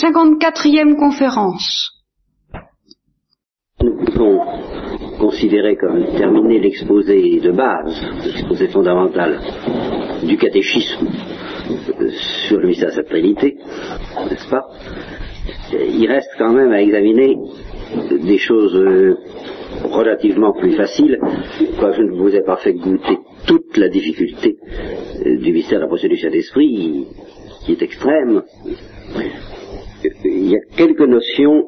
54e conférence. Nous pouvons considérer comme terminé l'exposé de base, l'exposé fondamental du catéchisme euh, sur le mystère de cette Trinité, n'est-ce pas Il reste quand même à examiner des choses euh, relativement plus faciles, quoi je ne vous ai pas fait goûter toute la difficulté euh, du mystère de la procédure du Saint-Esprit, qui est extrême. Il y a quelques notions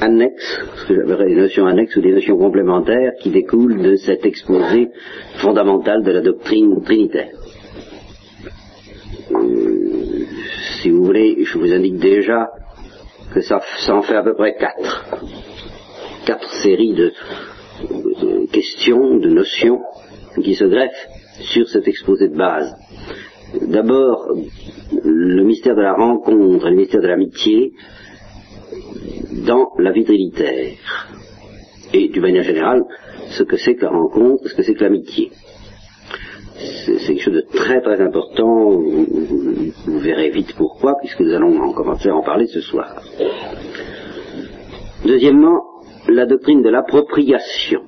annexes, ce que j'appellerais des notions annexes ou des notions complémentaires qui découlent de cet exposé fondamental de la doctrine trinitaire. Euh, si vous voulez, je vous indique déjà que ça, en fait à peu près quatre. Quatre séries de questions, de notions qui se greffent sur cet exposé de base. D'abord, le mystère de la rencontre, le mystère de l'amitié dans la vie trinitaire. Et d'une manière générale, ce que c'est que la rencontre, ce que c'est que l'amitié. C'est quelque chose de très très important, vous, vous, verrez vite pourquoi, puisque nous allons en commencer à en parler ce soir. Deuxièmement, la doctrine de l'appropriation.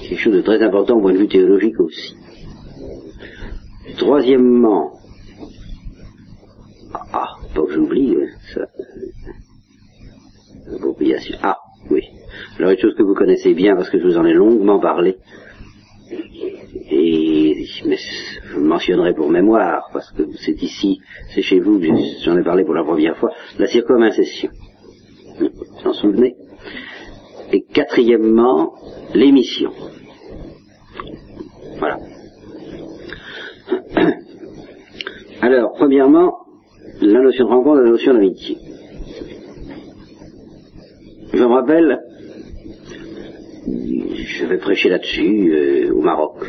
Quelque chose de très important au point de vue théologique aussi. Troisièmement, ah, pas que j'oublie, ça. L'appropriation. Ah, oui. Alors une chose que vous connaissez bien parce que je vous en ai longuement parlé, et mais je mentionnerai pour mémoire, parce que c'est ici, c'est chez vous que j'en ai parlé pour la première fois, la circumcision. Vous vous en souvenez Et quatrièmement, l'émission. Voilà. Alors, premièrement, la notion de rencontre et la notion d'amitié. Je me rappelle, je vais prêcher là-dessus euh, au Maroc.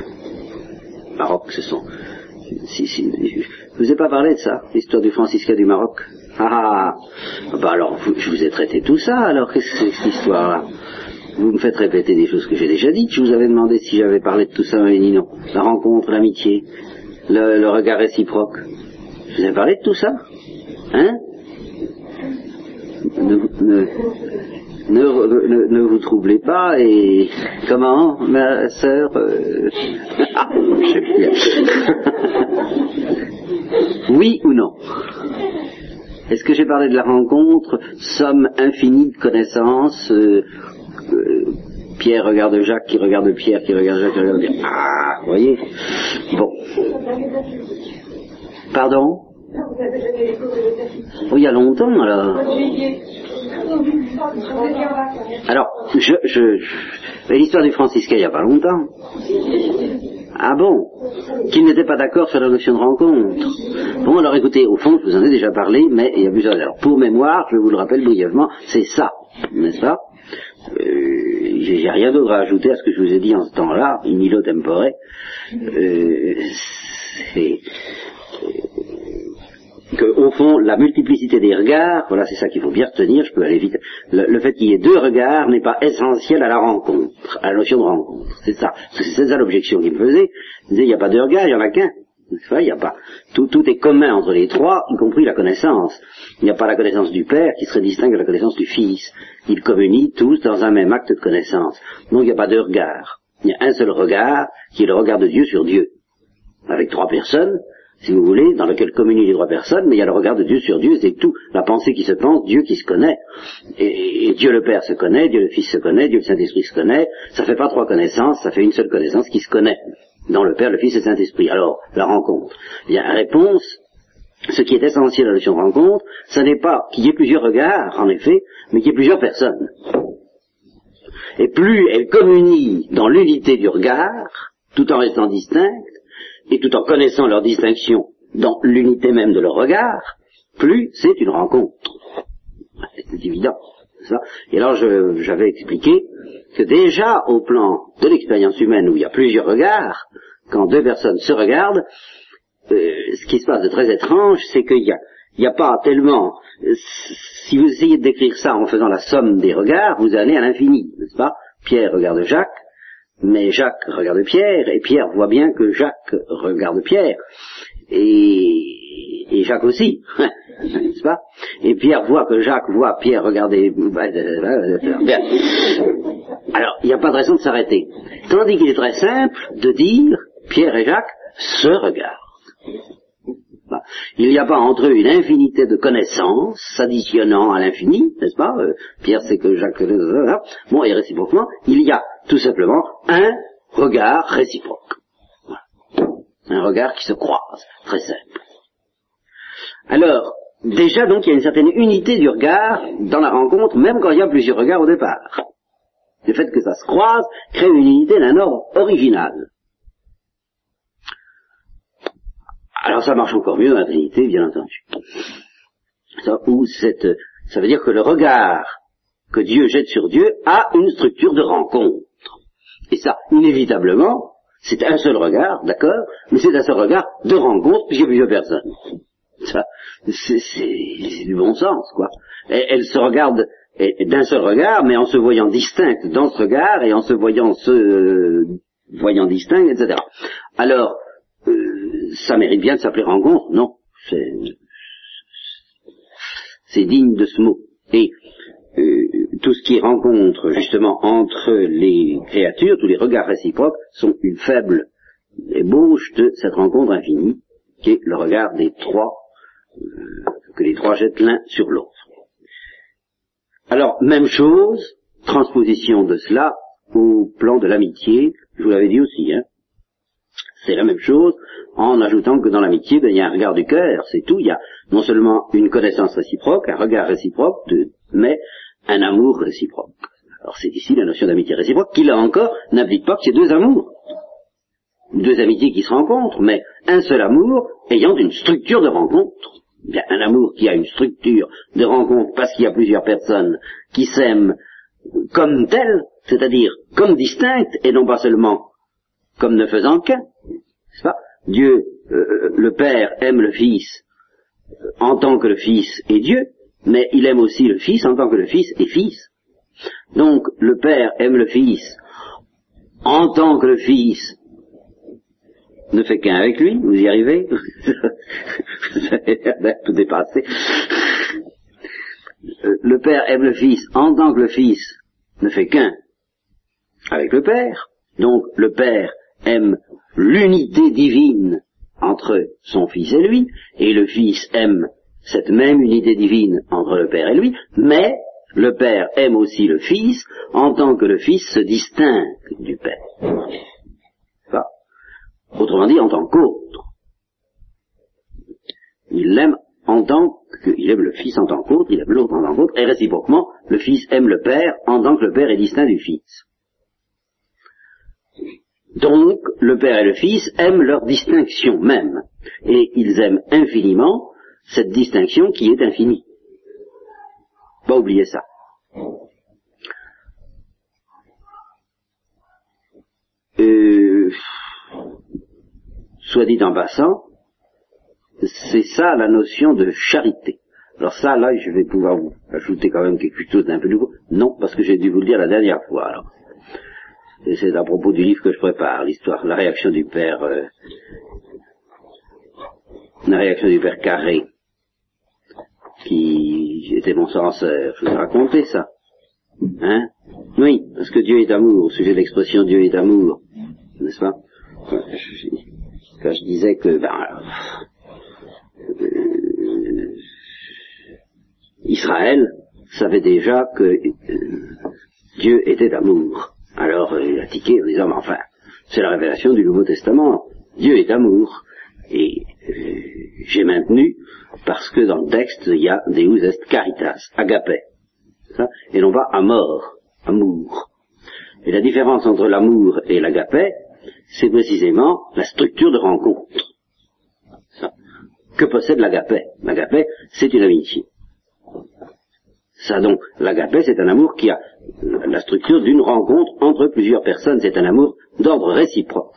Maroc, ce sont... Si, si, je vous ai pas parlé de ça, l'histoire du franciscain du Maroc Ah, ah bah alors, je vous ai traité tout ça, alors qu'est-ce que c'est cette histoire-là? Vous me faites répéter des choses que j'ai déjà dites, je vous avais demandé si j'avais parlé de tout ça, mais non. La rencontre, l'amitié, le, regard réciproque. Je vous ai parlé de tout ça Hein? Ne, vous troublez pas et comment ma sœur euh... oui ou non? Est-ce que j'ai parlé de la rencontre, somme infinie de connaissances euh, euh, Pierre regarde Jacques, qui regarde Pierre, qui regarde Jacques, qui regarde Pierre. Ah, vous voyez? Bon. Pardon? Oh, il y a longtemps, alors. Alors, je, je, l'histoire du franciscain, il n'y a pas longtemps. Ah bon? Qu'il n'était pas d'accord sur la notion de rencontre. Bon, alors écoutez, au fond, je vous en ai déjà parlé, mais il y a plusieurs... Alors, pour mémoire, je vous le rappelle brièvement, c'est ça, n'est-ce pas? J'ai rien d'autre à ajouter à ce que je vous ai dit en ce temps-là, in illo tempore. Euh, c'est que, au fond, la multiplicité des regards, voilà, c'est ça qu'il faut bien retenir, je peux aller vite, le, le fait qu'il y ait deux regards n'est pas essentiel à la rencontre, à la notion de rencontre. C'est ça. C'est ça l'objection qu'il me faisait. Il disait, il n'y a pas deux regards, il n'y en a qu'un. Il y a pas, tout, tout est commun entre les trois, y compris la connaissance. Il n'y a pas la connaissance du Père qui serait distincte de la connaissance du Fils. Ils communient tous dans un même acte de connaissance. Donc il n'y a pas deux regards. Il y a un seul regard, qui est le regard de Dieu sur Dieu. Avec trois personnes, si vous voulez, dans lequel communient les trois personnes, mais il y a le regard de Dieu sur Dieu, c'est tout. La pensée qui se pense, Dieu qui se connaît. Et, et, Dieu le Père se connaît, Dieu le Fils se connaît, Dieu le Saint-Esprit se connaît. Ça fait pas trois connaissances, ça fait une seule connaissance qui se connaît. Dans le Père, le Fils et le Saint-Esprit. Alors, la rencontre. A réponse. Ce qui est essentiel à la notion de rencontre, ce n'est pas qu'il y ait plusieurs regards, en effet, mais qu'il y ait plusieurs personnes. Et plus elles communient dans l'unité du regard, tout en restant distinctes, et tout en connaissant leur distinction dans l'unité même de leur regard, plus c'est une rencontre. C'est évident. Et alors j'avais expliqué que déjà au plan de l'expérience humaine où il y a plusieurs regards, quand deux personnes se regardent, euh, ce qui se passe de très étrange, c'est qu'il n'y a, il a pas tellement... Si vous essayez de décrire ça en faisant la somme des regards, vous allez à l'infini, n'est-ce pas? Pierre regarde Jacques, mais Jacques regarde Pierre, et Pierre voit bien que Jacques regarde Pierre, et, et Jacques aussi. n'est-ce pas? Et Pierre voit que Jacques voit Pierre regarder. Bien. Alors, il n'y a pas de raison de s'arrêter. Tandis qu'il est très simple de dire Pierre et Jacques se regardent. Il n'y a pas entre eux une infinité de connaissances s'additionnant à l'infini, n'est-ce pas? Euh, Pierre sait que Jacques... Bon, et réciproquement, il y a tout simplement un regard réciproque. Un regard qui se croise, très simple. Alors, déjà donc, il y a une certaine unité du regard dans la rencontre, même quand il y a plusieurs regards au départ. Le fait que ça se croise crée une unité d'un ordre original. Alors ça marche encore mieux dans la Trinité, bien entendu. Ça, cette, ça veut dire que le regard que Dieu jette sur Dieu a une structure de rencontre. Et ça, inévitablement, c'est un seul regard, d'accord, mais c'est un seul regard de rencontre puisqu'il y a plusieurs personnes. Ça, c'est du bon sens, quoi. elle se regarde d'un seul regard, mais en se voyant distincte dans ce regard et en se voyant se euh, voyant distincte, etc. Alors, euh, ça mérite bien de s'appeler rencontre, non? C'est digne de ce mot. Et euh, tout ce qui rencontre justement entre les créatures, tous les regards réciproques, sont une faible ébauche de cette rencontre infinie, qui est le regard des trois, que les trois jettent l'un sur l'autre. Alors, même chose, transposition de cela au plan de l'amitié, je vous l'avais dit aussi, hein. C'est la même chose, en ajoutant que dans l'amitié, ben, il y a un regard du cœur, c'est tout. Il y a non seulement une connaissance réciproque, un regard réciproque, mais un amour réciproque. Alors c'est ici la notion d'amitié réciproque qui, là encore, n'implique pas que c'est deux amours. Deux amitiés qui se rencontrent, mais un seul amour ayant une structure de rencontre. Bien, un amour qui a une structure de rencontre parce qu'il y a plusieurs personnes qui s'aiment comme telles, c'est-à-dire comme distinctes, et non pas seulement comme ne faisant qu'un. pas? Dieu, euh, le Père aime le Fils en tant que le Fils est Dieu, mais il aime aussi le Fils en tant que le Fils est Fils. Donc le Père aime le Fils en tant que le Fils ne fait qu'un avec lui, vous y arrivez Vous avez tout dépassé. Euh, le Père aime le Fils en tant que le Fils ne fait qu'un avec le Père. Donc le Père aime l'unité divine entre son Fils et lui, et le Fils aime cette même unité divine entre le Père et lui, mais le Père aime aussi le Fils en tant que le Fils se distingue du Père. Autrement dit, en tant qu'autre. Il l'aime en aime le Fils en tant qu'autre, il aime l'autre en tant qu'autre, et réciproquement, le Fils aime le Père en tant que le Père est distinct du Fils. Donc, le Père et le Fils aiment leur distinction même, et ils aiment infiniment cette distinction qui est infinie. Pas oublier ça. Euh, soit dit en passant, c'est ça la notion de charité. Alors ça, là, je vais pouvoir vous ajouter quand même quelque chose d'un peu nouveau. Non, parce que j'ai dû vous le dire la dernière fois. Alors. Et c'est à propos du livre que je prépare, l'histoire, la réaction du père, euh, la réaction du père Carré, qui était mon censeur. Je vous ai raconté ça. Hein? Oui, parce que Dieu est amour, au sujet de l'expression Dieu est amour, n'est-ce pas? Quand je disais que ben, euh, Israël savait déjà que euh, Dieu était amour. Alors euh, il a tiqué en disant, enfin, c'est la révélation du Nouveau Testament. Dieu est amour. Et j'ai maintenu, parce que dans le texte, il y a Deus est caritas, agapé. et non pas amor, amour. Et la différence entre l'amour et l'agapé, c'est précisément la structure de rencontre. Que possède l'agapé L'agapé, c'est une amitié. Ça donc, l'agapé, c'est un amour qui a la structure d'une rencontre entre plusieurs personnes, c'est un amour d'ordre réciproque.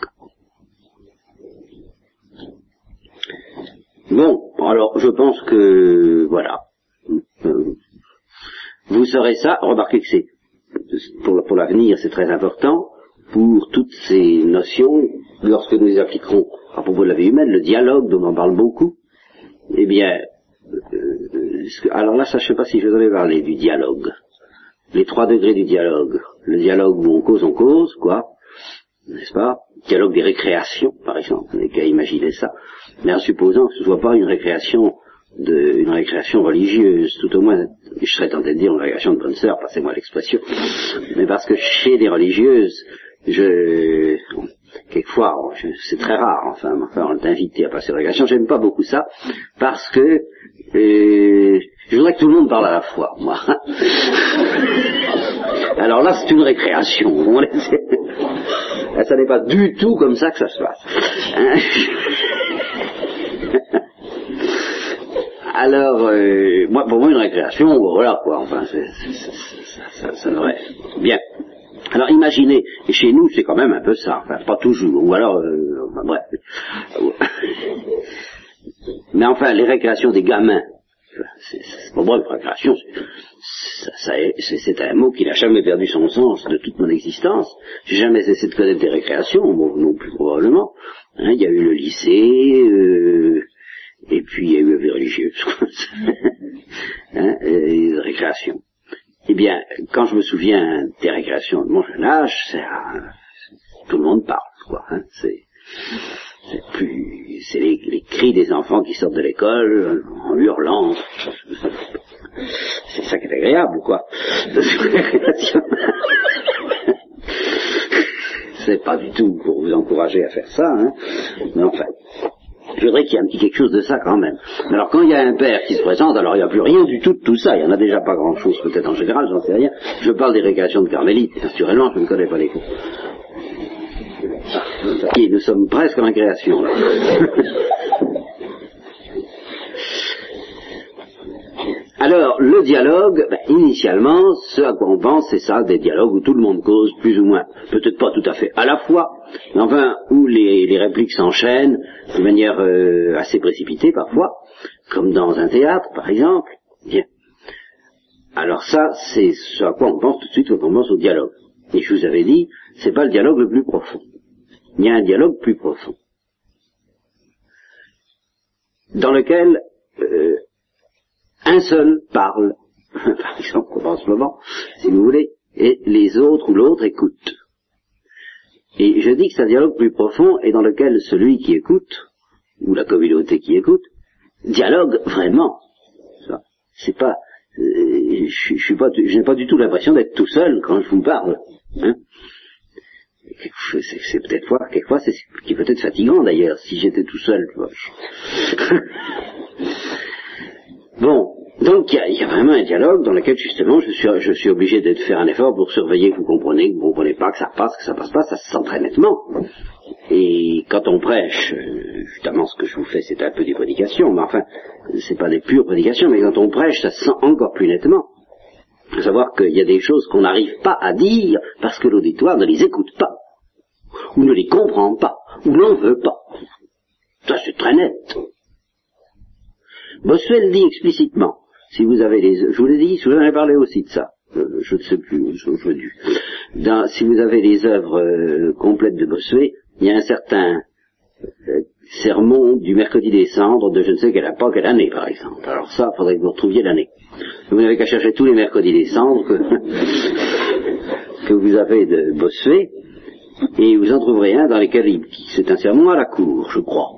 Bon, alors je pense que, voilà, vous saurez ça, remarquez que c'est, pour l'avenir, c'est très important, pour toutes ces notions, lorsque nous les appliquerons à propos de la vie humaine, le dialogue dont on parle beaucoup, eh bien, euh, alors là, ça, je ne sais pas si je vous avais parlé du dialogue. Les trois degrés du dialogue. Le dialogue où on cause, on cause, quoi. N'est-ce pas? Dialogue des récréations, par exemple. On n'est qu'à imaginer ça. Mais en supposant que ce ne soit pas une récréation de, une récréation religieuse, tout au moins, je serais tenté de dire une récréation de bonne sœur, passez-moi l'expression, mais parce que chez les religieuses, je, quelquefois, c'est très rare, enfin, enfin on est invité à passer la récréation, j'aime pas beaucoup ça, parce que euh, je voudrais que tout le monde parle à la fois, moi. Alors là, c'est une récréation. ça n'est pas du tout comme ça que ça se passe. Hein Alors, euh, moi, pour moi, une récréation, voilà quoi. Enfin, c'est, ça, ça, devrait. Bien. Alors, imaginez, et chez nous, c'est quand même un peu ça. Enfin, pas toujours. Ou alors, euh, bref. Mais enfin, les récréations des gamins. C'est pas moi récréation. C'est un mot qui n'a jamais perdu son sens de toute mon existence. J'ai jamais cessé de connaître des récréations, non plus probablement. Hein, il y a eu le lycée. Euh, et puis il y a eu la vie religieuse, hein, et récréation. Eh bien, quand je me souviens des récréations de mon jeune âge, c'est tout le monde parle, quoi. Hein, c'est c'est plus c'est les, cris des enfants qui sortent de l'école en hurlant. C'est ça qui est agréable, quoi. c'est pas du tout pour vous encourager à faire ça, hein. Mais enfin, je voudrais qu'il y ait un petit quelque chose de ça quand même. Alors quand il y a un père qui se présente, alors il n'y a plus rien du tout de tout ça. Il n'y en a déjà pas grand-chose peut-être en général, j'en sais rien. Je parle des récréations de carmélites. Naturellement, je ne connais pas les cours. Ah, nous sommes presque en récréation. Là. Alors, le dialogue, ben, initialement, ce à quoi on pense, c'est ça, des dialogues où tout le monde cause, plus ou moins, peut-être pas tout à fait à la fois, mais enfin, où les, répliques s'enchaînent de manière euh, assez précipitée parfois, comme dans un théâtre, par exemple. Bien. Alors ça, c'est ce à quoi on pense tout de suite quand on pense au dialogue. Et je vous avais dit, c'est pas le dialogue le plus profond. Il y a un dialogue plus profond. Dans lequel euh, un seul parle, par exemple en ce moment, si vous voulez, et les autres ou l'autre écoutent. Et je dis que c'est un dialogue plus profond et dans lequel celui qui écoute, ou la communauté qui écoute, dialogue vraiment. C'est pas, euh, je, pas, je n'ai pas du tout l'impression d'être tout seul quand je vous parle. Hein. c'est peut-être fois, quelquefois, c'est qui peut être fatigant d'ailleurs, si j'étais tout seul. bon, donc il y, a vraiment un dialogue dans lequel justement je suis, je suis obligé de faire un effort pour surveiller que vous comprenez, que vous ne comprenez pas, que ça passe, que ça passe pas, ça se sent très nettement. Et quand on prêche, euh, évidemment ce que je vous fais c'est un peu des prédications, mais enfin c'est pas des pures prédications, mais quand on prêche ça se sent encore plus nettement. Faut savoir qu'il y a des choses qu'on n'arrive pas à dire parce que l'auditoire ne les écoute pas, ou ne les comprend pas, ou n'en veut pas. Ça c'est très net. Bossuel dit explicitement, si vous avez les, je vous l'ai dit, je vous en ai parlé aussi de ça, euh, je ne sais plus aujourd'hui. si vous avez les œuvres euh, complètes de Bossuet, il y a un certain euh, sermon du mercredi des cendres de je ne sais quelle, pas quelle année par exemple. Alors ça, il faudrait que vous retrouviez l'année. Vous n'avez qu'à chercher tous les mercredis des cendres que, vous avez de Bossuet, et vous en trouverez un dans lequel c'est un sermon à la cour, je crois.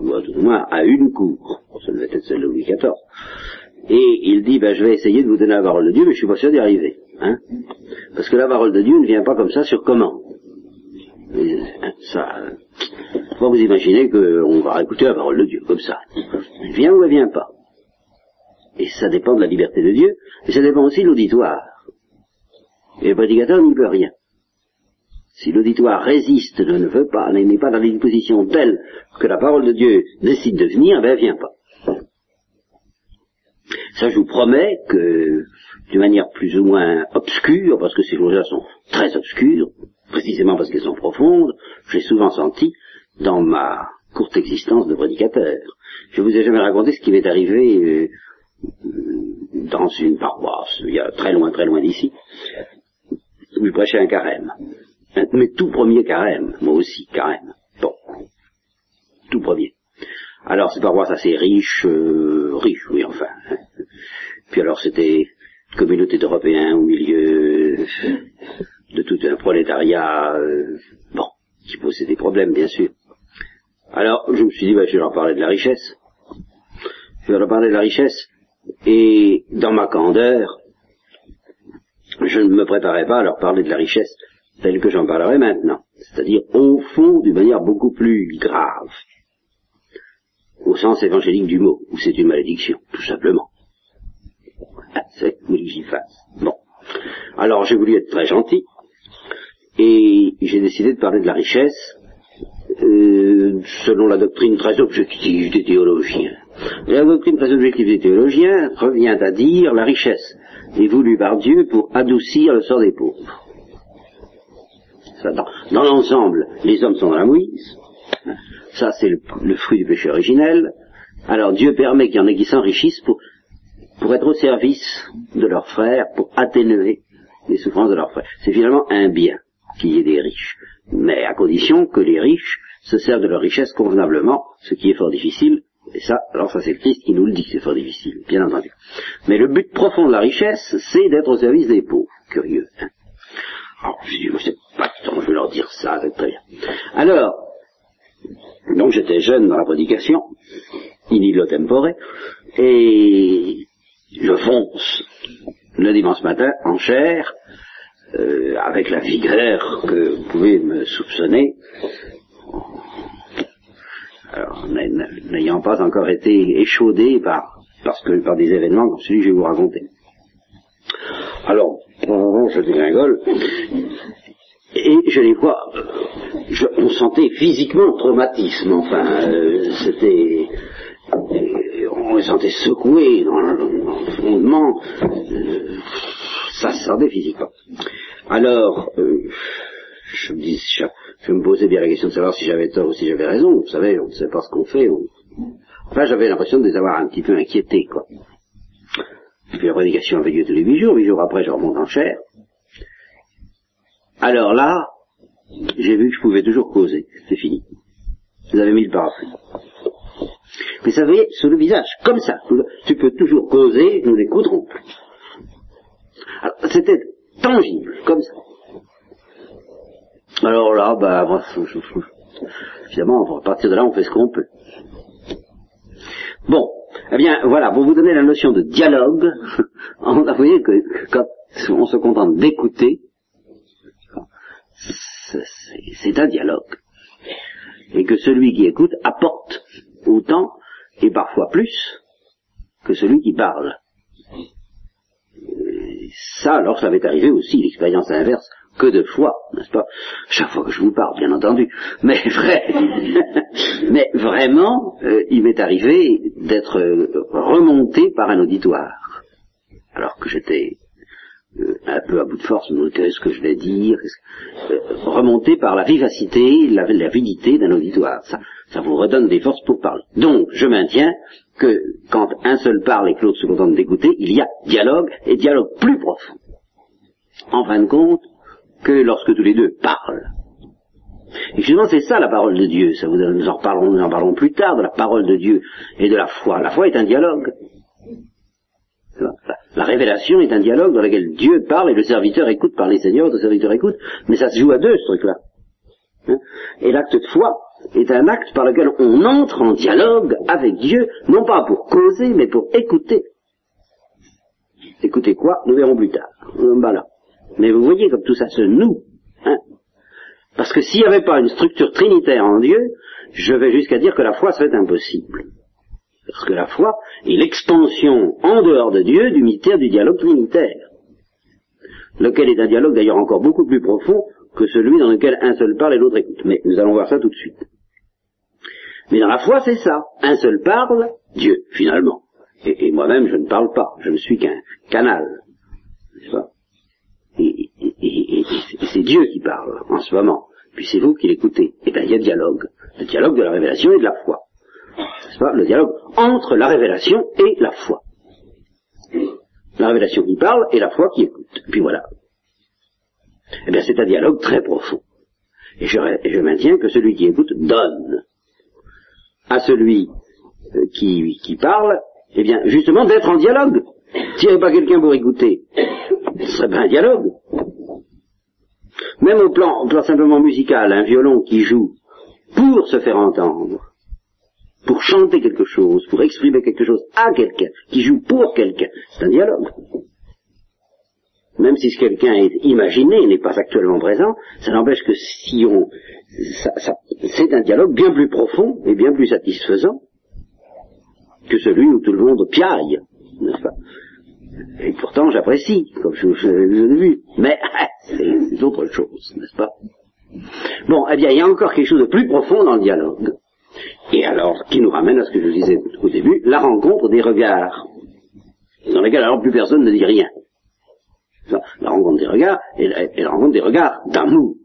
Ou tout au moins à une cour. Ça devait être celle de Louis XIV. Et il dit, ben, je vais essayer de vous donner la parole de Dieu, mais je suis pas sûr d'y arriver. Hein Parce que la parole de Dieu ne vient pas comme ça sur commande. Hein, ça, faut vous imaginer qu'on va écouter la parole de Dieu comme ça. Elle vient ou elle vient pas. Et ça dépend de la liberté de Dieu, et ça dépend aussi de l'auditoire. Et le prédicateur n'y peut rien. Si l'auditoire résiste, ne veut pas, n'est pas dans une position telle que la parole de Dieu décide de venir, ben elle vient pas. Ça, je vous promets que, d'une manière plus ou moins obscure, parce que ces choses-là sont très obscures, précisément parce qu'elles sont profondes, j'ai souvent senti dans ma courte existence de prédicateur. Je vous ai jamais raconté ce qui m'est arrivé euh, dans une paroisse, il y a très loin, très loin d'ici, où je prêchais un carême. Mais tout premier carême, moi aussi, carême. Bon, tout premier. Alors, c'est paroisse assez riche, euh, riche, oui, enfin, Puis alors c'était une communauté d'Européens au milieu de tout un prolétariat, euh, bon, qui posait des problèmes bien sûr. Alors je me suis dit, bah, je vais leur parler de la richesse. Je vais leur parler de la richesse. Et dans ma candeur, je ne me préparais pas à leur parler de la richesse telle que j'en parlerai maintenant. C'est-à-dire au fond d'une manière beaucoup plus grave. Au sens évangélique du mot, où c'est une malédiction, tout simplement. C'est que j'y. Bon. Alors j'ai voulu être très gentil, et j'ai décidé de parler de la richesse, euh, selon la doctrine très objective des théologiens. La doctrine très objective des théologiens revient à dire la richesse est voulue par Dieu pour adoucir le sort des pauvres. dans, dans l'ensemble, les hommes sont dans la mouise. Ça, c'est le, le, fruit du péché originel. Alors Dieu permet qu'il y en ait qui s'enrichissent pour, pour être au service de leurs frères, pour atténuer les souffrances de leurs frères. C'est finalement un bien qu'il y ait des riches. Mais à condition que les riches se servent de leur richesse convenablement, ce qui est fort difficile et ça, alors ça c'est le Christ qui nous le dit, c'est fort difficile, bien entendu. Mais le but profond de la richesse, c'est d'être au service des pauvres. Curieux. Hein alors, je dis, c'est pas temps, je vais leur dire ça, c'est très bien. Alors, donc j'étais jeune dans la prédication, in illo tempore, et je fonce le dimanche matin en chair, euh, avec la vigueur que vous pouvez me soupçonner, alors, n'ayant pas encore été échaudé par, parce que, par des événements comme celui que je vais vous raconter. Alors, je dégringole, et je les vois, je, on sentait physiquement le traumatisme, enfin, euh, c'était, on les sentait secoués dans le, fondement, euh, ça se sentait physiquement. Alors, euh, je me dis, je, je, me posais bien la question de savoir si j'avais tort ou si j'avais raison. Vous savez, on ne sait pas ce qu'on fait. Enfin, j'avais l'impression de les avoir un petit peu inquiétés, quoi. Puis la prédication avait lieu tous les huit jours. Huit jours après, je remonte en chair. Alors là, j'ai vu que je pouvais toujours causer. C'est fini. Vous avez mis le parapluie. Mais ça savez, sur le visage, comme ça. Tu peux toujours causer, nous l'écouterons. C'était tangible, comme ça. Alors là, bah, évidemment, à partir de là, on fait ce qu'on peut. Bon, eh bien, voilà, pour vous donner la notion de dialogue, vous voyez que quand on se contente d'écouter, c'est un dialogue. Et que celui qui écoute apporte autant, et parfois plus, que celui qui parle. ça, alors, ça m'est arrivé aussi, l'expérience inverse, que de fois, n'est-ce pas? Chaque fois que je vous parle, bien entendu. Mais vrai, mais vraiment, euh, il m'est arrivé d'être euh, remonté par un auditoire, alors que j'étais euh, un peu à bout de force, qu'est-ce que je vais dire Remonté par la vivacité, la, l'avidité d'un auditoire. Ça, ça vous redonne des forces pour parler. Donc, je maintiens que quand un seul parle et que l'autre se contente d'écouter, il y a dialogue et dialogue plus profond. En fin de compte, que lorsque tous les deux parlent. Et justement, c'est ça la parole de Dieu. Ça, nous en reparlerons, nous en parlerons plus tard de la parole de Dieu et de la foi. La foi est un dialogue. La révélation est un dialogue dans lequel Dieu parle et le serviteur écoute par les seigneurs, le serviteur écoute, mais ça se joue à deux ce truc-là. Et l'acte de foi est un acte par lequel on entre en dialogue avec Dieu, non pas pour causer, mais pour écouter. Écoutez quoi Nous verrons plus tard. Voilà. Mais vous voyez comme tout ça se noue. Hein Parce que s'il n'y avait pas une structure trinitaire en Dieu, je vais jusqu'à dire que la foi serait impossible. Parce que la foi est l'expansion en dehors de Dieu du mystère du dialogue trinitaire. Lequel est un dialogue d'ailleurs encore beaucoup plus profond que celui dans lequel un seul parle et l'autre écoute. Mais nous allons voir ça tout de suite. Mais dans la foi, c'est ça. Un seul parle, Dieu, finalement. Et, moi-même, je ne parle pas. Je ne suis qu'un canal. N'est-ce et, c'est Dieu qui parle en ce moment, puis c'est vous qui l'écoutez. Et eh bien il y a dialogue, le dialogue de la révélation et de la foi. C'est pas? Le dialogue entre la révélation et la foi. La révélation qui parle et la foi qui écoute. Puis voilà. Eh bien c'est un dialogue très profond. Et je, maintiens que celui qui écoute donne à celui euh, qui, qui parle, eh bien justement d'être en dialogue S'il n'y avait pas quelqu'un pour écouter, ce serait pas un dialogue. Même au plan, au plan simplement musical, un violon qui joue pour se faire entendre, pour chanter quelque chose, pour exprimer quelque chose à quelqu'un, qui joue pour quelqu'un, c'est un dialogue. Même si quelqu'un est imaginé, n'est pas actuellement présent, ça n'empêche que si on, c'est un dialogue bien plus profond et bien plus satisfaisant que celui où tout le monde piaille, n'est-ce pas? Et pourtant, j'apprécie, comme je, je l'ai vu, mais c'est autre chose, n'est-ce pas? Bon, eh bien, il y a encore quelque chose de plus profond dans le dialogue. Et alors, qui nous ramène à ce que je disais au début, la rencontre des regards, dans lesquels alors plus personne ne dit rien. La rencontre des regards et la, rencontre des regards d'amour.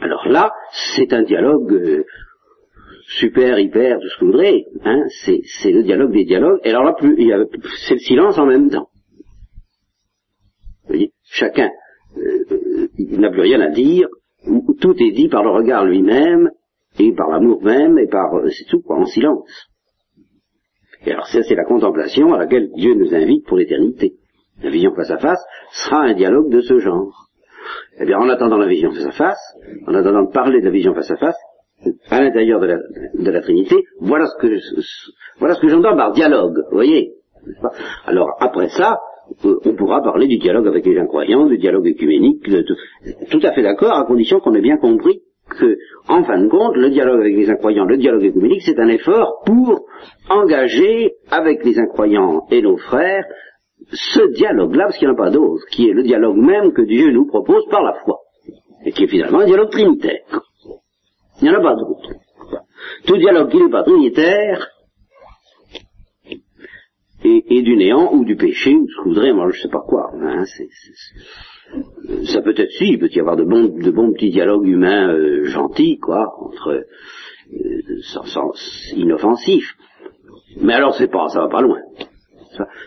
Alors là, c'est un dialogue euh, super, hyper, tout ce que vous voudrez. Hein, c'est le dialogue des dialogues. Et alors là, c'est le silence en même temps. Vous voyez, chacun euh, n'a plus rien à dire. Tout est dit par le regard lui-même et par l'amour même et par euh, c'est tout quoi, en silence. Et alors ça, c'est la contemplation à laquelle Dieu nous invite pour l'éternité. La vision face à face sera un dialogue de ce genre. Eh bien, en attendant la vision face à face, en attendant de parler de la vision face à face, à l'intérieur de la, Trinité, voilà ce que voilà que j'entends par dialogue, vous voyez. Alors après ça, euh, on pourra parler du dialogue avec les incroyants, du dialogue écuménique, tout, tout à fait d'accord, à condition qu'on ait bien compris que, en fin de compte, le dialogue avec les incroyants, le dialogue écuménique, c'est un effort pour engager avec les incroyants et nos frères ce dialogue-là, parce qu'il n'y en a pas d'autre, qui est le dialogue même que Dieu nous propose par la foi, et qui est finalement un dialogue trinitaire. Il n'y en a pas d'autre. Tout dialogue qui n'est pas trinitaire est, du néant ou du péché, ou ce que vous moi je ne sais pas quoi. Hein, ça peut être si, il peut y avoir de bons, petits dialogues humains euh, gentils, quoi, entre euh, sans, inoffensifs. Mais alors c'est pas, ça va pas loin.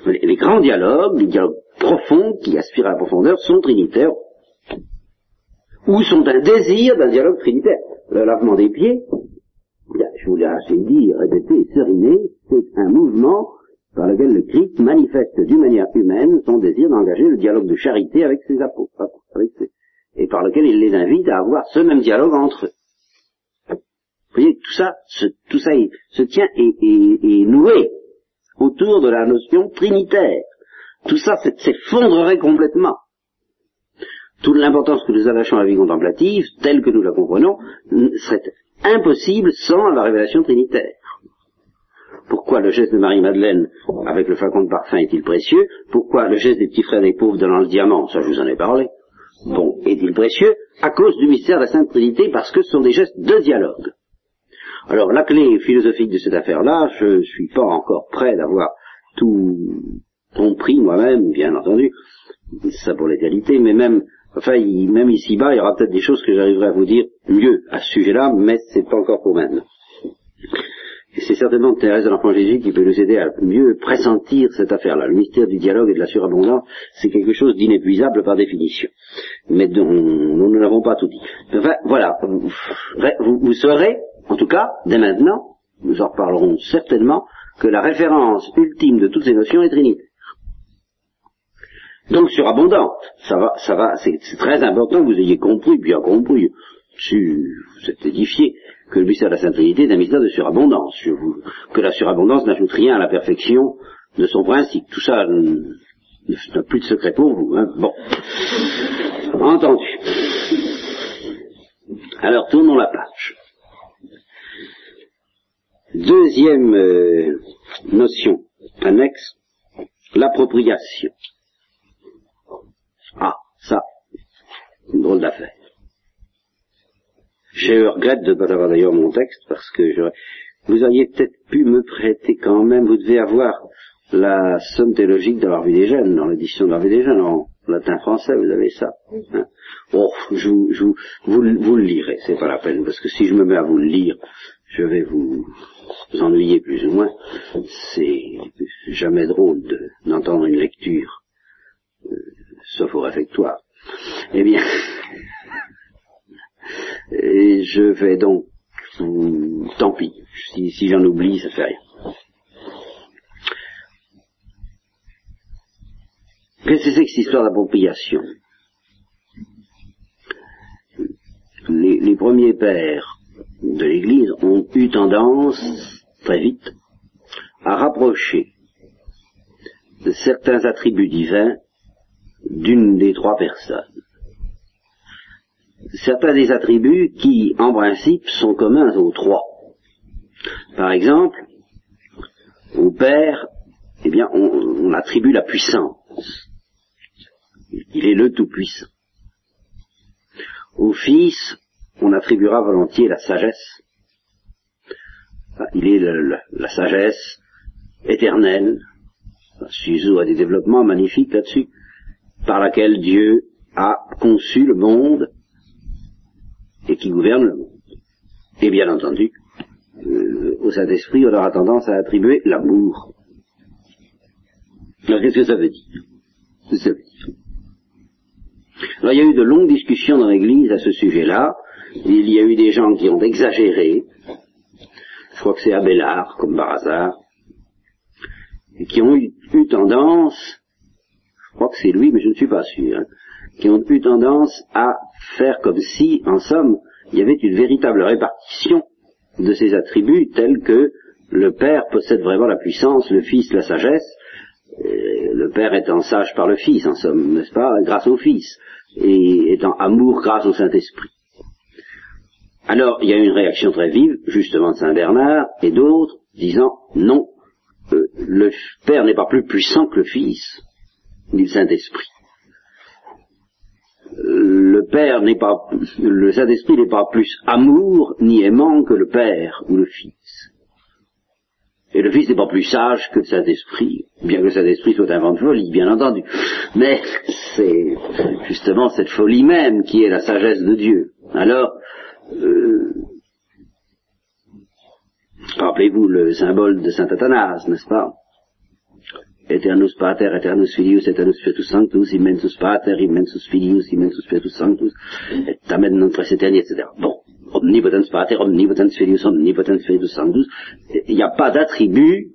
Les, grands dialogues, les dialogues profonds qui aspirent à la profondeur, sont trinitaires ou sont un désir d'un dialogue trinitaire. Le lavement des pieds, je vous l'ai dit, répété, seriner, c'est un mouvement par lequel le Christ manifeste d'une manière humaine son désir d'engager le dialogue de charité avec ses apôtres, et par lequel il les invite à avoir ce même dialogue entre eux. Vous voyez, tout ça, tout ça se tient et est noué autour de la notion trinitaire. Tout ça s'effondrerait complètement. Toute l'importance que nous attachons à la vie contemplative, telle que nous la comprenons, serait impossible sans la révélation trinitaire. Pourquoi le geste de Marie-Madeleine avec le flacon de parfum est-il précieux? Pourquoi le geste des petits frères des pauvres donnant le diamant, ça je vous en ai parlé, bon, est-il précieux? À cause du mystère de la Sainte Trinité, parce que ce sont des gestes de dialogue. Alors la clé philosophique de cette affaire-là, je ne suis pas encore prêt d'avoir tout compris moi-même, bien entendu, ça pour l'éternité, mais même, enfin, même ici-bas, il y aura peut-être des choses que j'arriverai à vous dire mieux à ce sujet-là, mais c'est pas encore pour maintenant. C'est certainement Thérèse de l'Enfant Jésus qui peut nous aider à mieux pressentir cette affaire-là. Le mystère du dialogue et de la surabondance, c'est quelque chose d'inépuisable par définition, mais dont nous n'avons pas tout dit. Enfin, voilà, vous, vous saurez en tout cas, dès maintenant, nous en reparlerons certainement, que la référence ultime de toutes ces notions est trinitaire. Donc surabondante, ça va, ça va, c'est très important que vous ayez compris, bien compris, tu, vous êtes édifié, que le mystère de la Sainte Trinité est mystère de surabondance, que la surabondance n'ajoute rien à la perfection de son principe. Tout ça n'a plus de secret pour vous. Hein. Bon, entendu. Alors tournons la page. Deuxième euh, notion annexe, l'appropriation. Ah, ça, une drôle d'affaire. J'ai regrette de ne pas avoir d'ailleurs mon texte parce que vous auriez peut-être pu me prêter quand même, vous devez avoir la somme théologique de vie des jeunes, dans l'édition de vie des jeunes, en latin français, vous avez ça. Hein oh, je, je, vous, vous, le lirez, c'est pas la peine, parce que si je me mets à vous le lire, je vais vous, ennuyer plus ou moins? C'est jamais drôle d'entendre une lecture, euh, sauf au réfectoire. Eh bien, je vais donc, tant pis, si, j'en oublie, ça fait rien. Qu'est-ce que c'est que cette histoire d'appropriation? Les premiers pères de l'Église ont eu tendance, très vite, à rapprocher certains attributs divins d'une des trois personnes. Certains des attributs qui, en principe, sont communs aux trois. Par exemple, au Père, eh bien, on, on attribue la puissance. Il est le Tout-Puissant. Au Fils, on attribuera volontiers la sagesse. Il est la sagesse éternelle. Suzu a des développements magnifiques là-dessus, par laquelle Dieu a conçu le monde et qui gouverne le monde. Et bien entendu, euh, au Saint-Esprit, on aura tendance à attribuer l'amour. Alors qu'est-ce que ça veut dire? Ça veut dire? Alors il y a eu de longues discussions dans l'Église à ce sujet-là. Il y a eu des gens qui ont exagéré. Je crois que c'est Abélard, comme par hasard, et qui ont eu, tendance, je crois que c'est lui, mais je ne suis pas sûr, qui ont eu tendance à faire comme si, en somme, il y avait une véritable répartition de ces attributs tels que le Père possède vraiment la puissance, le Fils la sagesse, le Père étant sage par le Fils, en somme, n'est-ce pas, grâce au Fils, et étant amour grâce au Saint-Esprit. Alors, il y a une réaction très vive, justement de Saint Bernard, et d'autres, disant, non, euh, le Père n'est pas plus puissant que le Fils, ni le Saint-Esprit. Le Père n'est pas, le Saint-Esprit n'est pas plus amour ni aimant que le Père ou le Fils. Et le Fils n'est pas plus sage que le Saint-Esprit, bien que le Saint-Esprit soit un vent de folie, bien entendu. Mais c'est justement cette folie même qui est la sagesse de Dieu. Alors, euh, rappelez-vous le symbole de Saint Athanase, n'est-ce pas? Eternus Pater, Eternus Filius, Eternus Spiritus Sanctus, Immensus Pater, Immensus Filius, Immensus Spiritus Sanctus, et Amen non Eterni, etc. Bon, Omnipotens Pater, Omnipotens Filius, Omnipotens Spiritus Sanctus, il n'y a pas d'attribut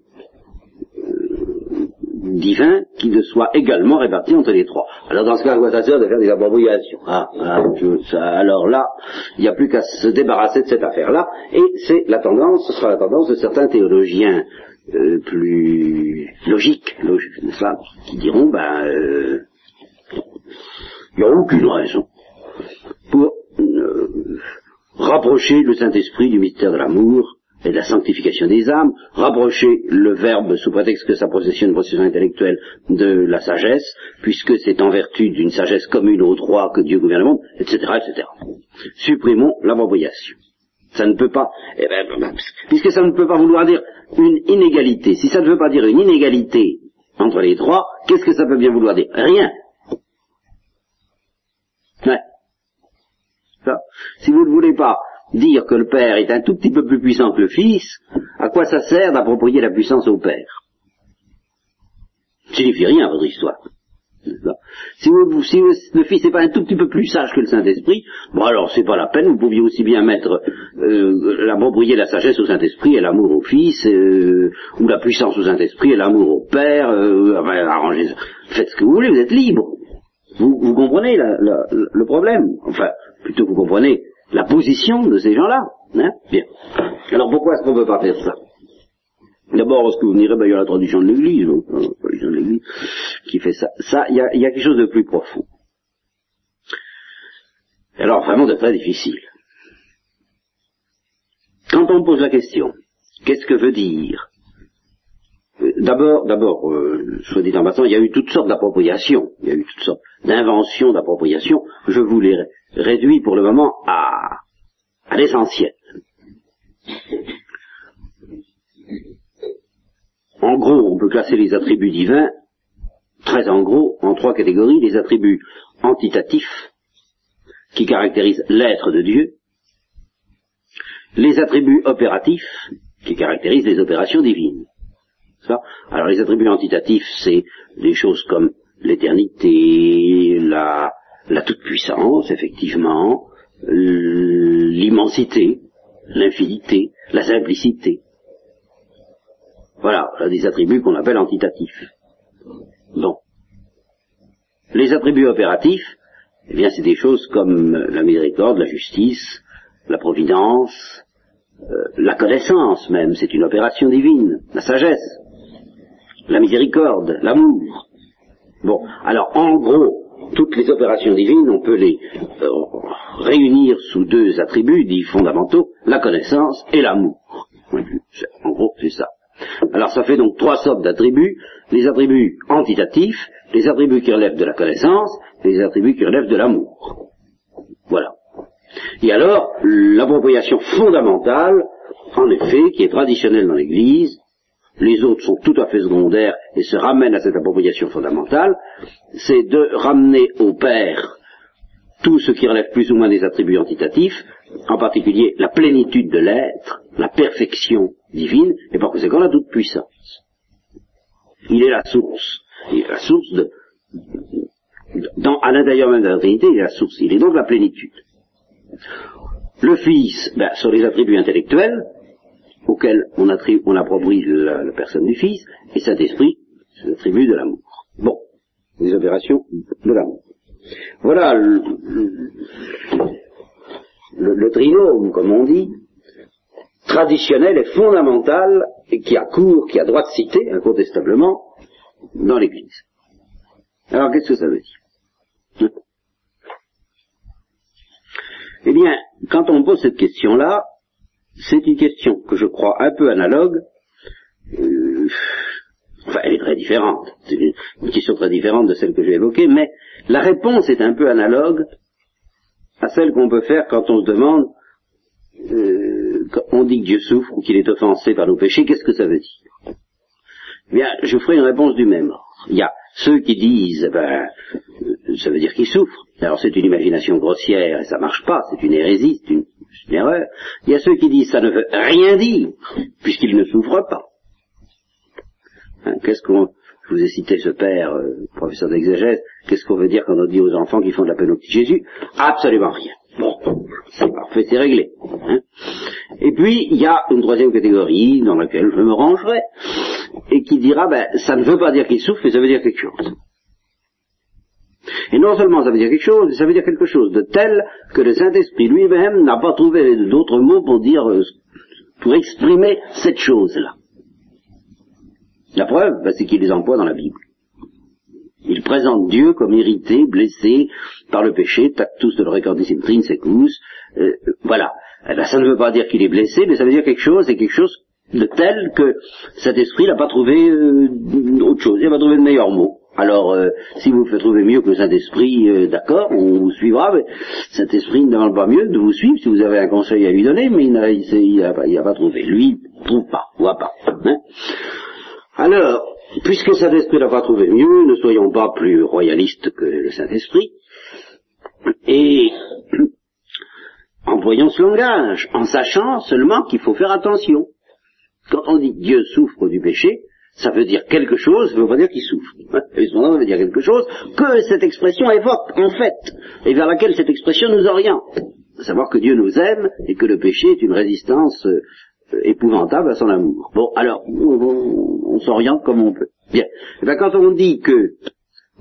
divin qui ne soit également réparti entre les trois. Alors dans ce cas, ça sert de faire des appropriations ah, ah, je, ça, Alors là, il n'y a plus qu'à se débarrasser de cette affaire-là, et c'est la tendance, ce sera la tendance de certains théologiens euh, plus logiques, logiques qui diront, ben, euh, il n'y a aucune raison pour euh, rapprocher le Saint-Esprit du mystère de l'amour et de la sanctification des âmes, rapprocher le verbe sous prétexte que ça possession une possession intellectuelle de la sagesse, puisque c'est en vertu d'une sagesse commune aux trois que Dieu gouverne le monde, etc., etc. Supprimons l'appropriation. Ça ne peut pas, eh ben, puisque ça ne peut pas vouloir dire une inégalité. Si ça ne veut pas dire une inégalité entre les trois, qu'est-ce que ça peut bien vouloir dire? Rien. Ouais. Ça. Si vous ne voulez pas dire que le Père est un tout petit peu plus puissant que le Fils, à quoi ça sert d'approprier la puissance au Père? Ça signifie rien à votre histoire. Si, le Fils n'est pas un tout petit peu plus sage que le Saint-Esprit, bon alors c'est pas la peine, vous pouviez aussi bien mettre euh, l'approprier la sagesse au Saint-Esprit et l'amour au Fils, euh, ou la puissance au Saint-Esprit et l'amour au Père, euh, arrangez. Faites ce que vous voulez, vous êtes libre. Vous, vous comprenez le problème? Enfin, plutôt vous comprenez la position de ces gens-là. Hein Bien. Alors pourquoi est-ce qu'on ne peut pas faire ça? D'abord, parce que vous direz, ben, il y a la tradition de l'Église, hein, la de l'Église qui fait ça. Ça, il y a, y a quelque chose de plus profond. Alors, vraiment, c'est très difficile. Quand on pose la question, qu'est-ce que veut dire D'abord, d'abord, euh, soit dit en passant, il y a eu toutes sortes d'appropriations, il y a eu toutes sortes d'inventions d'appropriations. Je vous les réduis pour le moment à, l'essentiel. En gros, on peut classer les attributs divins, très en gros, en trois catégories. Les attributs antitatifs, qui caractérisent l'être de Dieu, les attributs opératifs, qui caractérisent les opérations divines. Alors les attributs antitatifs, c'est des choses comme l'éternité, la, la toute-puissance, effectivement, l'immensité, l'infinité, la simplicité. Voilà, des attributs qu'on appelle antitatifs. Bon. les attributs opératifs, eh bien, c'est des choses comme la miséricorde, la justice, la providence, euh, la connaissance même, c'est une opération divine, la sagesse, la miséricorde, l'amour. Bon, alors en gros, toutes les opérations divines, on peut les euh, réunir sous deux attributs dits fondamentaux, la connaissance et l'amour. En gros, c'est ça. Alors ça fait donc trois sortes d'attributs, les attributs antitatifs, les attributs qui relèvent de la connaissance, les attributs qui relèvent de l'amour. Voilà. Et alors, l'appropriation fondamentale, en effet, qui est traditionnelle dans l'Église, les autres sont tout à fait secondaires et se ramènent à cette appropriation fondamentale, c'est de ramener au Père tout ce qui relève plus ou moins des attributs antitatifs, en particulier la plénitude de l'être, la perfection divine, et par conséquent la toute puissance. Il est la source. Il est la source de, dans, à l'intérieur même de la Trinité, il est la source. Il est donc la plénitude. Le Fils, ben, sur les attributs intellectuels, auxquels on, on approprie la, la, personne du Fils, et Saint-Esprit, c'est l'attribut de l'amour. Bon, les opérations de l'amour. Voilà le, le, le, trinôme, comme on dit, traditionnel et fondamental, et qui a cours, qui a droit de citer, incontestablement, dans l'Église. Alors qu'est-ce que ça veut dire? Eh bien, quand on pose cette question-là, c'est une question que je crois un peu analogue, euh, enfin elle est très différente, c'est une, question très différente de celle que j'ai évoquée, mais la réponse est un peu analogue à celle qu'on peut faire quand on se demande, euh, quand on dit que Dieu souffre ou qu'il est offensé par nos péchés, qu'est-ce que ça veut dire? Eh bien, je ferai une réponse du même ordre. Il y a ceux qui disent, eh ben, euh, ça veut dire qu'il souffre. Alors c'est une imagination grossière et ça marche pas, c'est une hérésie, c'est une, une, erreur. Il y a ceux qui disent ça ne veut rien dire, puisqu'il ne souffre pas. Hein, Qu'est-ce qu'on, je vous ai cité ce père, euh, professeur d'exégèse, qu'est-ce qu'on veut dire quand on dit aux enfants qui font de la peine au petit Jésus? Absolument rien. Bon, c'est parfait, c'est réglé. Hein et puis, il y a une troisième catégorie dans laquelle je me rangerai, et qui dira, ben, ça ne veut pas dire qu'il souffre, mais ça veut dire quelque chose. Et non seulement ça veut dire quelque chose, mais ça veut dire quelque chose de tel que le Saint-Esprit lui-même n'a pas trouvé d'autres mots pour dire, euh, pour exprimer cette chose-là. La preuve, ben, c'est qu'il les emploie dans la Bible. Il présente Dieu comme irrité, blessé par le péché, tactus de recordis intrinsecus, euh, voilà. Eh ben, ça ne veut pas dire qu'il est blessé, mais ça veut dire quelque chose, et quelque chose de tel que cet esprit n'a pas trouvé euh, autre chose, il n'a pas trouvé de meilleur mot. Alors, euh, si vous faites trouver mieux que le Saint-Esprit, euh, d'accord, on vous suivra, mais Saint-Esprit ne demande pas mieux de vous suivre si vous avez un conseil à lui donner, mais il n'a a, pas trouvé. Lui, il trouve pas, voit pas. Hein Alors, puisque Saint-Esprit n'a pas trouvé mieux, ne soyons pas plus royalistes que le Saint-Esprit, et employons ce langage, en sachant seulement qu'il faut faire attention. Quand on dit Dieu souffre du péché, ça veut dire quelque chose, ça ne veut pas dire qu'il souffre. Cependant, ça veut dire quelque chose que cette expression évoque, en fait, et vers laquelle cette expression nous oriente. Savoir que Dieu nous aime et que le péché est une résistance euh, épouvantable à son amour. Bon, alors, on, s'oriente comme on peut. Bien. Et bien, quand on dit que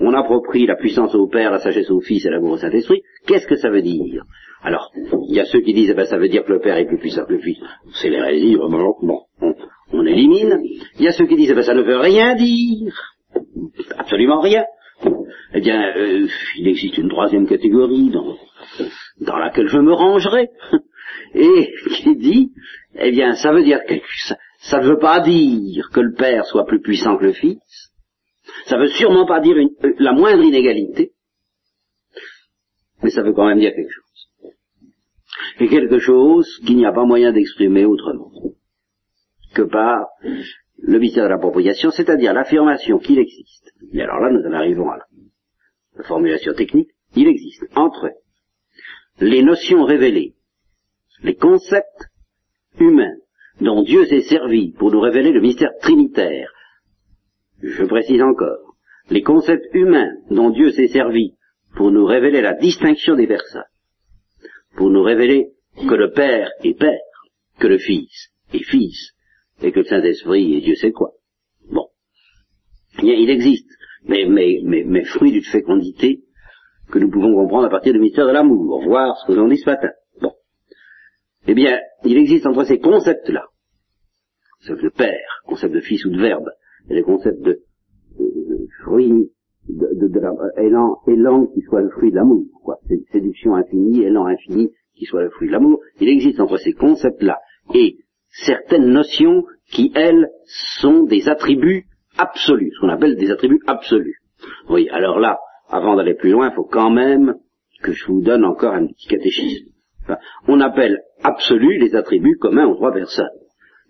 on approprie la puissance au Père, la sagesse au Fils et l'amour au Saint-Esprit, qu'est-ce que ça veut dire? Alors, il y a ceux qui disent, eh ben, ça veut dire que le Père est plus puissant que le Fils. C'est l'hérésie, bon, bon on, élimine. Il y a ceux qui disent, eh ben, ça ne veut rien dire. Absolument rien. Eh bien, euh, il existe une troisième catégorie dans, laquelle je me rangerai, et qui dit, eh bien, ça veut dire que ça, ça ne veut pas dire que le Père soit plus puissant que le Fils, ça veut sûrement pas dire euh, la moindre inégalité, mais ça veut quand même dire quelque chose. Et quelque chose qu'il n'y a pas moyen d'exprimer autrement que par le mystère de l'appropriation, c'est-à-dire l'affirmation qu'il existe. Et alors là, nous en arrivons à la, la formulation technique. Il existe entre les notions révélées, les concepts humains dont Dieu s'est servi pour nous révéler le mystère trinitaire, je précise encore, les concepts humains dont Dieu s'est servi pour nous révéler la distinction des personnes, pour nous révéler que le Père est Père, que le Fils est Fils, et que le Saint-Esprit est Dieu sait quoi. Bon. Il existe mais, mais, mais, mais fruit d'une fécondité que nous pouvons comprendre à partir du mystère de l'amour, voir ce que avons dit ce matin. Bon. Eh bien, il existe entre ces concepts-là, concept de père, concept de fils ou de verbe, et les concepts de, fruit, de, de, la, élan, élan qui soit le fruit de l'amour, quoi. Séduction infinie, élan infini qui soit le fruit de l'amour. Il existe entre ces concepts-là et certaines notions qui, elles, sont des attributs absolus, ce qu'on appelle des attributs absolus. Oui, alors là, avant d'aller plus loin, il faut quand même que je vous donne encore un petit catéchisme. on appelle absolus les attributs communs aux trois personnes.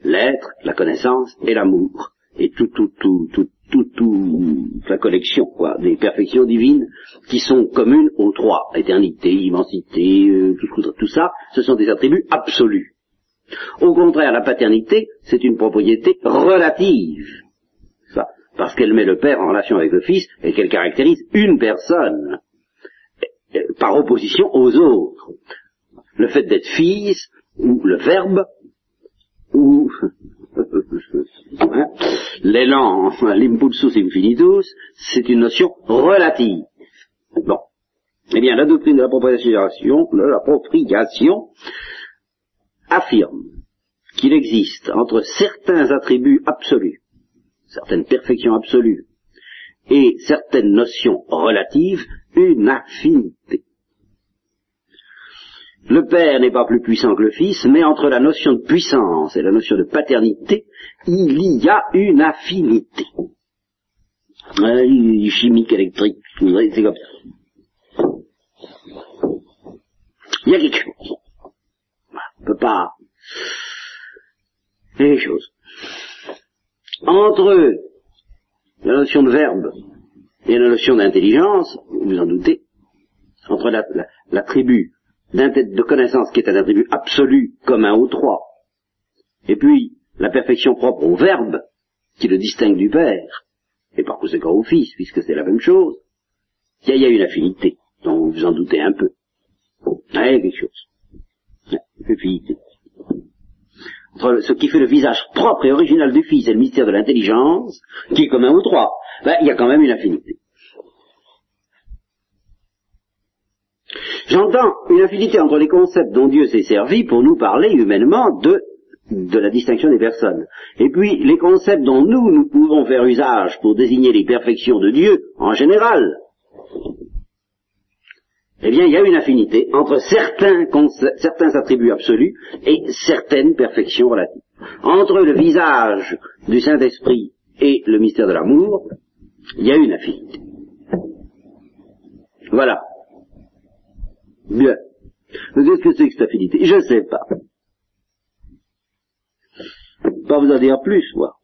L'être, la connaissance et l'amour. Et tout, tout, tout, tout, tout, tout, la collection, quoi, des perfections divines qui sont communes aux trois. Éternité, immensité, euh, tout, tout ça, ce sont des attributs absolus. Au contraire, la paternité, c'est une propriété relative. Parce qu'elle met le père en relation avec le fils et qu'elle caractérise une personne par opposition aux autres. Le fait d'être fils, ou le verbe, ou hein, l'élan, l'impulsus infinitus, c'est une notion relative. Bon. Eh bien, la doctrine de l'appropriation, de affirme qu'il existe entre certains attributs absolus, certaines perfections absolues, et certaines notions relatives, une affinité. Le Père n'est pas plus puissant que le Fils, mais entre la notion de puissance et la notion de paternité, il y a une affinité. chimique, électrique, c'est comme ça. Il y a quelque chose. On peut pas... Il y a quelque chose. Entre la notion de verbe et la notion d'intelligence, vous vous en doutez, entre l'attribut la, de connaissance qui est un attribut absolu commun aux trois, et puis la perfection propre au verbe qui le distingue du Père, et par conséquent au Fils, puisque c'est la même chose, il y, a une affinité, dont vous vous en doutez un peu. Il y a quelque chose entre ce qui fait le visage propre et original du Fils et le mystère de l'intelligence, qui est commun aux trois, ben, il y a quand même une affinité. J'entends une affinité entre les concepts dont Dieu s'est servi pour nous parler humainement de, de la distinction des personnes. Et puis les concepts dont nous, nous pouvons faire usage pour désigner les perfections de Dieu en général eh bien, il y a une affinité entre certains, certains attributs absolus et certaines perfections relatives. Entre le visage du Saint-Esprit et le mystère de l'amour, il y a une affinité. Voilà. Bien. Qu'est-ce que c'est que cette affinité Je ne sais pas. Pas vous en dire plus, moi.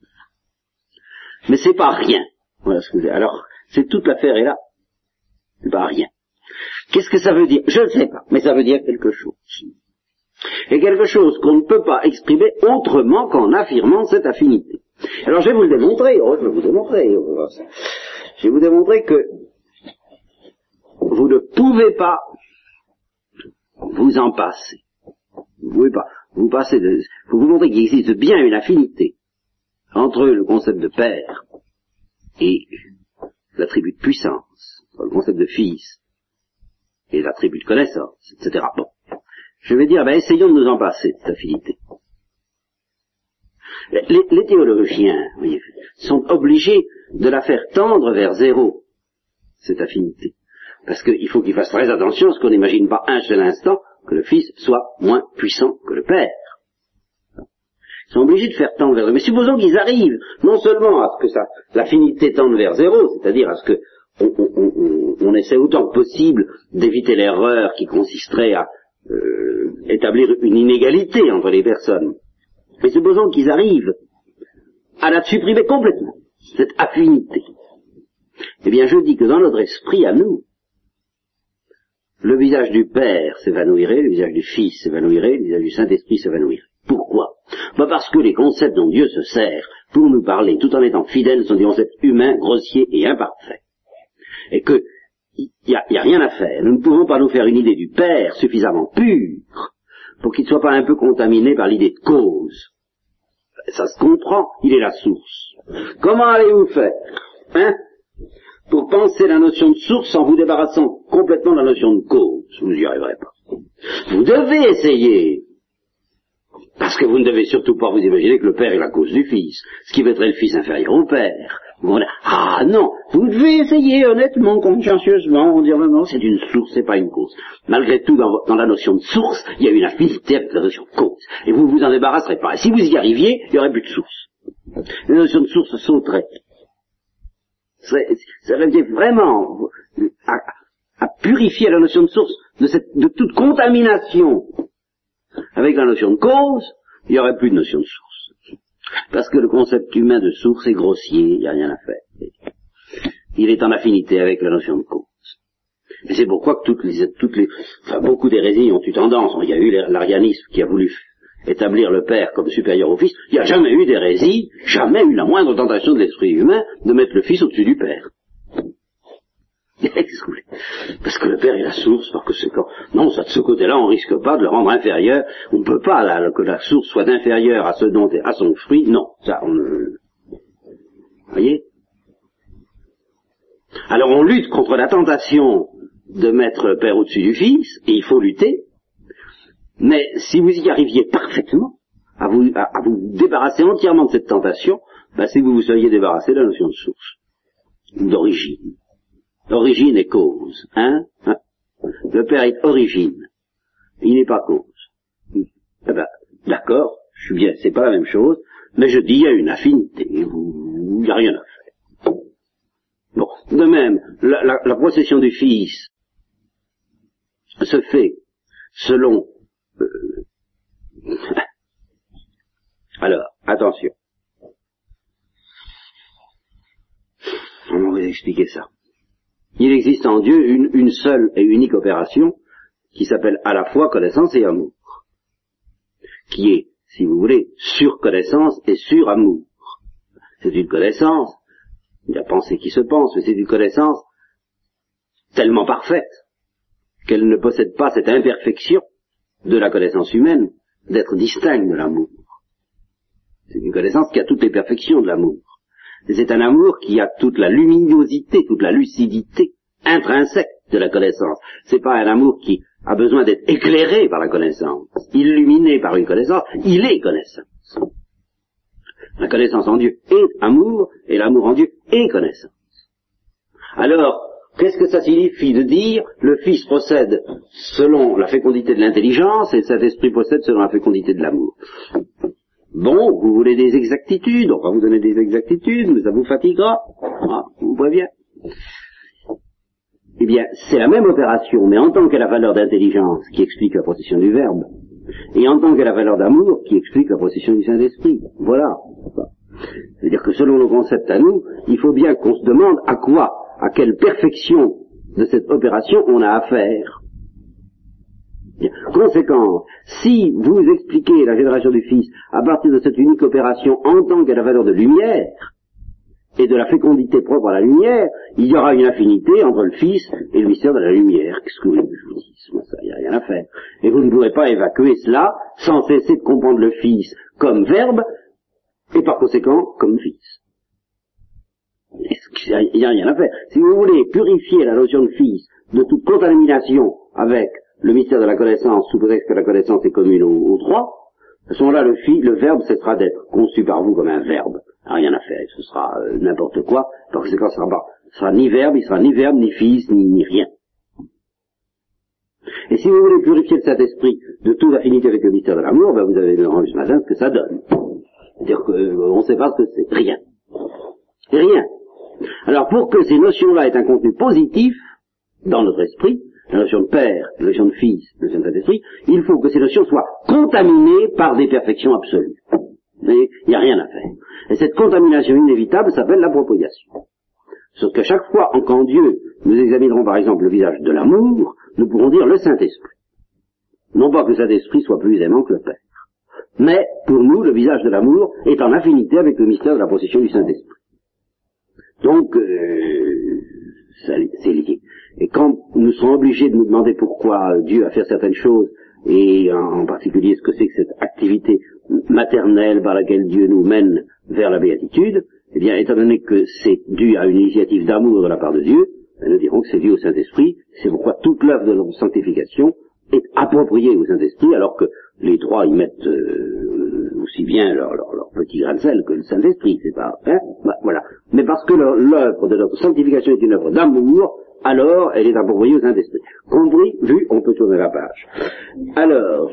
Mais c'est pas rien. Voilà ce que c'est. Alors, c'est toute l'affaire est là. C'est pas rien. Qu'est-ce que ça veut dire? Je ne sais pas, mais ça veut dire quelque chose. Et quelque chose qu'on ne peut pas exprimer autrement qu'en affirmant cette affinité. Alors je vais vous le démontrer, oh, je vais vous démontrer, je vais vous démontrer que vous ne pouvez pas vous en passer. Vous ne pouvez pas. Vous passez de, faut vous montrer qu'il existe bien une affinité entre le concept de père et l'attribut de puissance, le concept de fils et l'attribut de connaissance, etc. Bon. Je vais dire, ben, essayons de nous en de cette affinité. Les, théologiens voyez, sont obligés de la faire tendre vers zéro, cette affinité. Parce qu'il faut qu'ils fassent très attention à ce qu'on n'imagine pas un seul instant que le Fils soit moins puissant que le Père. Ils sont obligés de faire tendre vers zéro. Mais supposons qu'ils arrivent non seulement à ce que l'affinité tende vers zéro, c'est-à-dire à ce que on, essaie autant que possible d'éviter l'erreur qui consisterait à euh, établir une inégalité entre les personnes. Mais supposons qu'ils arrivent à la supprimer complètement, cette affinité. Eh bien, je dis que dans notre esprit à nous, le visage du Père s'évanouirait, le visage du Fils s'évanouirait, le visage du Saint-Esprit s'évanouirait. Pourquoi? Bah Parce que les concepts dont Dieu se sert pour nous parler tout en étant fidèles sont des concepts humains, grossiers et imparfaits et que il n'y a, rien à faire. Nous ne pouvons pas nous faire une idée du Père suffisamment pure pour qu'il ne soit pas un peu contaminé par l'idée de cause. Ça se comprend, il est la source. Comment allez-vous faire hein penser la notion de source en vous débarrassant complètement de la notion de cause? Vous n'y arriverez pas. Vous devez essayer. Parce que vous ne devez surtout pas vous imaginer que le Père est la cause du Fils, ce qui mettrait le Fils inférieur au Père. Ah non, vous devez essayer honnêtement, consciencieusement, dire non, non, c'est une source, c'est pas une cause. Malgré tout, dans, la notion de source, il y a une affinité avec la notion de cause. Et vous vous en débarrasserez pas. Et si vous y arriviez, il n'y aurait plus de source. La notion de source sauterait ça revient vraiment à, purifier la notion de source de, de toute contamination avec la notion de cause, il n'y aurait plus de notion de source. Parce que le concept humain de source est grossier, il n'y a rien à faire. Il est en affinité avec la notion de cause. Et c'est pourquoi que toutes les, toutes beaucoup d'hérésies ont eu tendance. Il y a eu l'arianisme qui a voulu établir le Père comme supérieur au Fils, il n'y a jamais eu d'hérésie, jamais eu la moindre tentation de l'esprit humain de mettre le Fils au-dessus du Père. Parce que le Père est la source, par conséquent. Non, ça, de ce côté-là, on risque pas de le rendre inférieur. On ne peut pas que la source soit inférieure à ce dont à son fruit. Non, ça, on ne... voyez? Alors on lutte contre la tentation de mettre le Père au-dessus du Fils, et il faut lutter, mais si vous y arriviez parfaitement, à vous, à, vous débarrasser entièrement de cette tentation, ben, c'est que vous vous seriez débarrassé de la notion de source, d'origine. Origine et cause. Hein, hein Le Père est origine. Il n'est pas cause. Eh ben, d'accord, je suis bien, c'est pas la même chose, mais je dis il y a une affinité, il n'y a rien à faire. Bon, de même, la, procession du Fils se fait selon euh, alors, attention. On va vous expliquer ça? Il existe en Dieu une, seule et unique opération qui s'appelle à la fois connaissance et amour, qui est, si vous voulez, sur connaissance et sur amour. C'est une connaissance, il y a pensée qui se pense, mais c'est une connaissance tellement parfaite qu'elle ne possède pas cette imperfection de la connaissance humaine d'être distincte de l'amour. C'est une connaissance qui a toutes les perfections de l'amour. C'est un amour qui a toute la luminosité, toute la lucidité intrinsèque de la connaissance. C'est pas un amour qui a besoin d'être éclairé par la connaissance, illuminé par une connaissance, il est connaissance. La connaissance en Dieu est amour, et l'amour en Dieu est connaissance. Alors, Qu'est-ce que ça signifie de dire le Fils procède selon la fécondité de l'intelligence et cet esprit procède selon la fécondité de l'amour? Bon, vous voulez des exactitudes, on va vous donner des exactitudes, mais ça vous fatiguera, ah, vous prévient. Eh bien, c'est la même opération, mais en tant que la valeur d'intelligence qui explique la procession du Verbe, et en tant que la valeur d'amour qui explique la procession du Saint-Esprit. Voilà. C'est-à-dire que selon nos concepts à nous, il faut bien qu'on se demande à quoi à quelle perfection de cette opération on a affaire. Conséquence, si vous expliquez la génération du Fils à partir de cette unique opération en tant qu'à la valeur de lumière, et de la fécondité propre à la lumière, il y aura une affinité entre le Fils et le mystère de la lumière. Qu'est-ce que vous voulez que je vous dise? Ça, il n'y a rien à faire. Et vous ne pourrez pas évacuer cela sans cesser de comprendre le Fils comme verbe, et par conséquent comme Fils. Il n'y a rien à faire? Si vous voulez purifier la notion de fils de toute contamination avec le mystère de la connaissance, sous prétexte que la connaissance est commune aux, trois, à ce moment-là, le, le verbe cessera d'être conçu par vous comme un verbe. rien à faire, ce sera euh, n'importe quoi, par conséquent, ce sera, pas, sera ni verbe, il sera ni verbe, ni fils, ni, ni rien. Et si vous voulez purifier le Saint-Esprit de toute affinité avec le mystère de l'amour, ben vous avez vu ce matin ce que ça donne. C'est-à-dire qu'on euh, ne sait pas ce que c'est. Rien. Rien. Alors pour que ces notions-là aient un contenu positif dans notre esprit, la notion de père, la notion de fils, la notion de Saint-Esprit, il faut que ces notions soient contaminées par des perfections absolues. Il n'y a rien à faire. Et cette contamination inévitable s'appelle l'appropriation. Sauf que chaque fois qu'en Dieu nous examinerons par exemple le visage de l'amour, nous pourrons dire le Saint-Esprit. Non pas que le Saint-Esprit soit plus aimant que le Père. Mais pour nous, le visage de l'amour est en affinité avec le mystère de la possession du Saint-Esprit. Donc, euh, c'est lié. Et quand nous sommes obligés de nous demander pourquoi Dieu a fait certaines choses, et en particulier ce que c'est que cette activité maternelle par laquelle Dieu nous mène vers la béatitude, Eh bien, étant donné que c'est dû à une initiative d'amour de la part de Dieu, ben, nous dirons que c'est dû au Saint-Esprit. C'est pourquoi toute l'œuvre de notre sanctification est appropriée au Saint-Esprit, alors que les trois y mettent euh, aussi bien leur, petit grain de sel que le Saint-Esprit, c'est pas, hein Voilà. Mais parce que l'œuvre de notre sanctification est une œuvre d'amour, alors elle est appropriée au Saint-Esprit. Compris, vu, on peut tourner la page. Alors,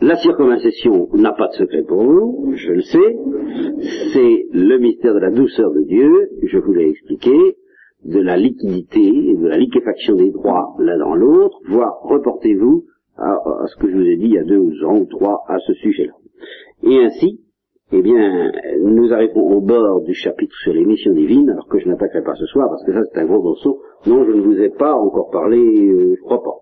la circoncision n'a pas de secret pour vous, je le sais. C'est le mystère de la douceur de Dieu, je vous l'ai expliqué, de la liquidité et de la liquéfaction des droits l'un dans l'autre, voire reportez-vous à, ce que je vous ai dit il y a deux ans ou trois à ce sujet-là. Et ainsi, eh bien, nous arrivons au bord du chapitre sur les missions divines, alors que je n'attaquerai pas ce soir, parce que ça c'est un gros morceau dont je ne vous ai pas encore parlé, euh, je crois pas.